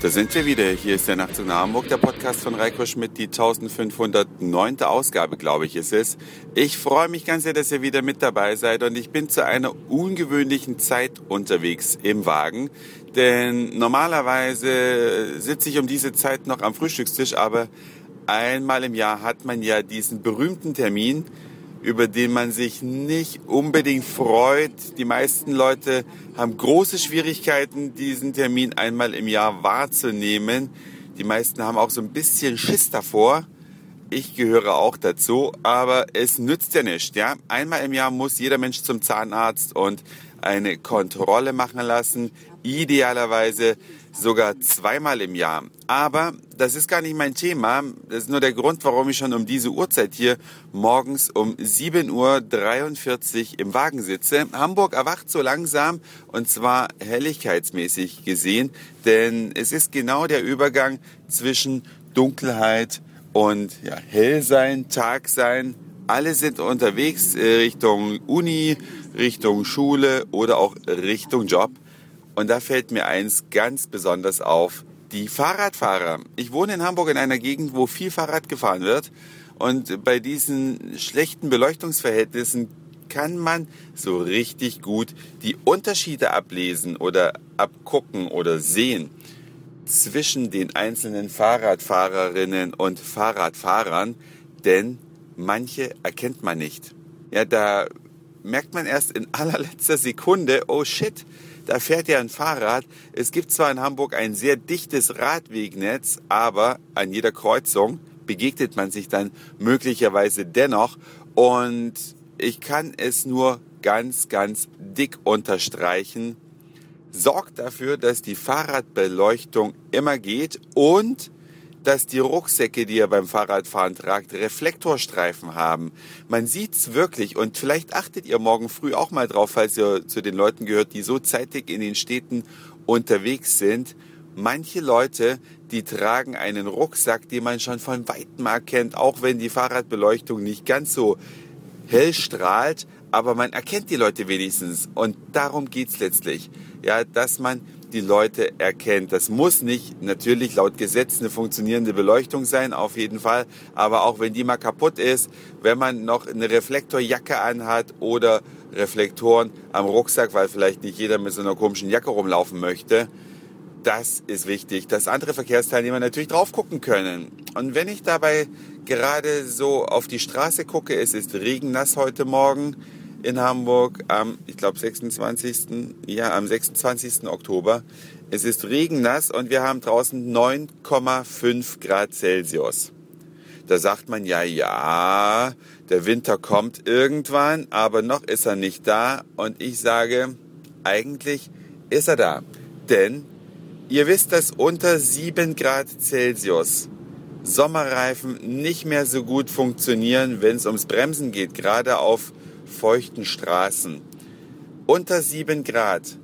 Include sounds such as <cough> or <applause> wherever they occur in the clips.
Da sind wir wieder. Hier ist der Nachtzug nach Hamburg, der Podcast von Reiko Schmidt, die 1509. Ausgabe, glaube ich, ist es. Ich freue mich ganz sehr, dass ihr wieder mit dabei seid und ich bin zu einer ungewöhnlichen Zeit unterwegs im Wagen. Denn normalerweise sitze ich um diese Zeit noch am Frühstückstisch, aber einmal im Jahr hat man ja diesen berühmten Termin, über den man sich nicht unbedingt freut. Die meisten Leute haben große Schwierigkeiten, diesen Termin einmal im Jahr wahrzunehmen. Die meisten haben auch so ein bisschen Schiss davor. Ich gehöre auch dazu, aber es nützt ja nichts. Ja? Einmal im Jahr muss jeder Mensch zum Zahnarzt und eine Kontrolle machen lassen. Idealerweise sogar zweimal im Jahr. Aber das ist gar nicht mein Thema. Das ist nur der Grund, warum ich schon um diese Uhrzeit hier morgens um 7.43 Uhr im Wagen sitze. Hamburg erwacht so langsam und zwar helligkeitsmäßig gesehen, denn es ist genau der Übergang zwischen Dunkelheit und ja, hell sein, Tag sein. Alle sind unterwegs äh, Richtung Uni, Richtung Schule oder auch Richtung Job. Und da fällt mir eins ganz besonders auf. Die Fahrradfahrer. Ich wohne in Hamburg in einer Gegend, wo viel Fahrrad gefahren wird. Und bei diesen schlechten Beleuchtungsverhältnissen kann man so richtig gut die Unterschiede ablesen oder abgucken oder sehen zwischen den einzelnen Fahrradfahrerinnen und Fahrradfahrern, denn manche erkennt man nicht. Ja, da merkt man erst in <laughs> allerletzter Sekunde, oh shit, da fährt ja ein Fahrrad. Es gibt zwar in Hamburg ein sehr dichtes Radwegnetz, aber an jeder Kreuzung begegnet man sich dann möglicherweise dennoch. Und ich kann es nur ganz, ganz dick unterstreichen. Sorgt dafür, dass die Fahrradbeleuchtung immer geht und dass die Rucksäcke, die ihr beim Fahrradfahren tragt, Reflektorstreifen haben. Man sieht's wirklich und vielleicht achtet ihr morgen früh auch mal drauf, falls ihr zu den Leuten gehört, die so zeitig in den Städten unterwegs sind. Manche Leute, die tragen einen Rucksack, den man schon von weitem erkennt, auch wenn die Fahrradbeleuchtung nicht ganz so hell strahlt, aber man erkennt die Leute wenigstens und darum geht's letztlich. Ja, dass man die Leute erkennt. Das muss nicht natürlich laut Gesetz eine funktionierende Beleuchtung sein, auf jeden Fall. Aber auch wenn die mal kaputt ist, wenn man noch eine Reflektorjacke anhat oder Reflektoren am Rucksack, weil vielleicht nicht jeder mit so einer komischen Jacke rumlaufen möchte, das ist wichtig, dass andere Verkehrsteilnehmer natürlich drauf gucken können. Und wenn ich dabei gerade so auf die Straße gucke, es ist regennass heute Morgen, in Hamburg am, ich glaube, 26. Ja, am 26. Oktober. Es ist regennass und wir haben draußen 9,5 Grad Celsius. Da sagt man ja, ja, der Winter kommt irgendwann, aber noch ist er nicht da. Und ich sage, eigentlich ist er da. Denn ihr wisst, dass unter 7 Grad Celsius Sommerreifen nicht mehr so gut funktionieren, wenn es ums Bremsen geht, gerade auf feuchten Straßen. Unter 7 Grad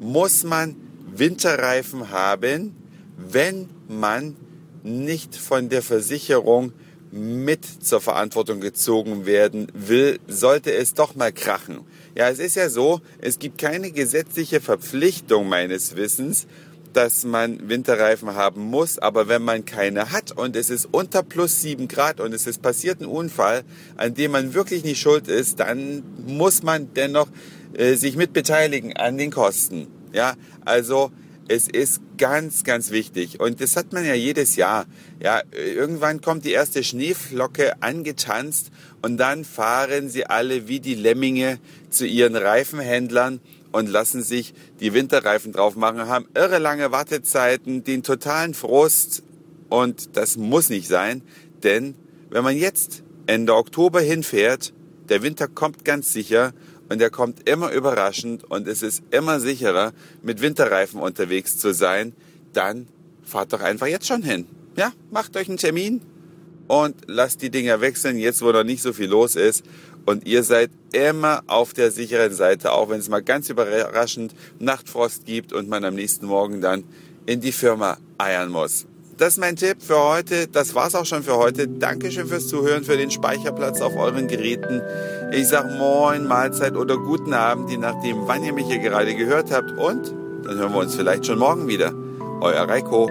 muss man Winterreifen haben, wenn man nicht von der Versicherung mit zur Verantwortung gezogen werden will, sollte es doch mal krachen. Ja, es ist ja so, es gibt keine gesetzliche Verpflichtung meines Wissens, dass man Winterreifen haben muss, aber wenn man keine hat und es ist unter plus sieben Grad und es ist passiert ein Unfall, an dem man wirklich nicht schuld ist, dann muss man dennoch äh, sich mitbeteiligen an den Kosten. Ja, also es ist ganz, ganz wichtig. Und das hat man ja jedes Jahr. Ja, irgendwann kommt die erste Schneeflocke angetanzt und dann fahren sie alle wie die Lemminge zu ihren Reifenhändlern und lassen sich die Winterreifen drauf machen, haben irre lange Wartezeiten, den totalen Frust und das muss nicht sein, denn wenn man jetzt Ende Oktober hinfährt, der Winter kommt ganz sicher und er kommt immer überraschend und es ist immer sicherer, mit Winterreifen unterwegs zu sein, dann fahrt doch einfach jetzt schon hin. Ja, macht euch einen Termin und lasst die Dinger wechseln, jetzt wo noch nicht so viel los ist und ihr seid immer auf der sicheren Seite, auch wenn es mal ganz überraschend Nachtfrost gibt und man am nächsten Morgen dann in die Firma eiern muss. Das ist mein Tipp für heute. Das war's auch schon für heute. Dankeschön fürs Zuhören, für den Speicherplatz auf euren Geräten. Ich sag Moin, Mahlzeit oder guten Abend, je nachdem, wann ihr mich hier gerade gehört habt. Und dann hören wir uns vielleicht schon morgen wieder. euer Reiko.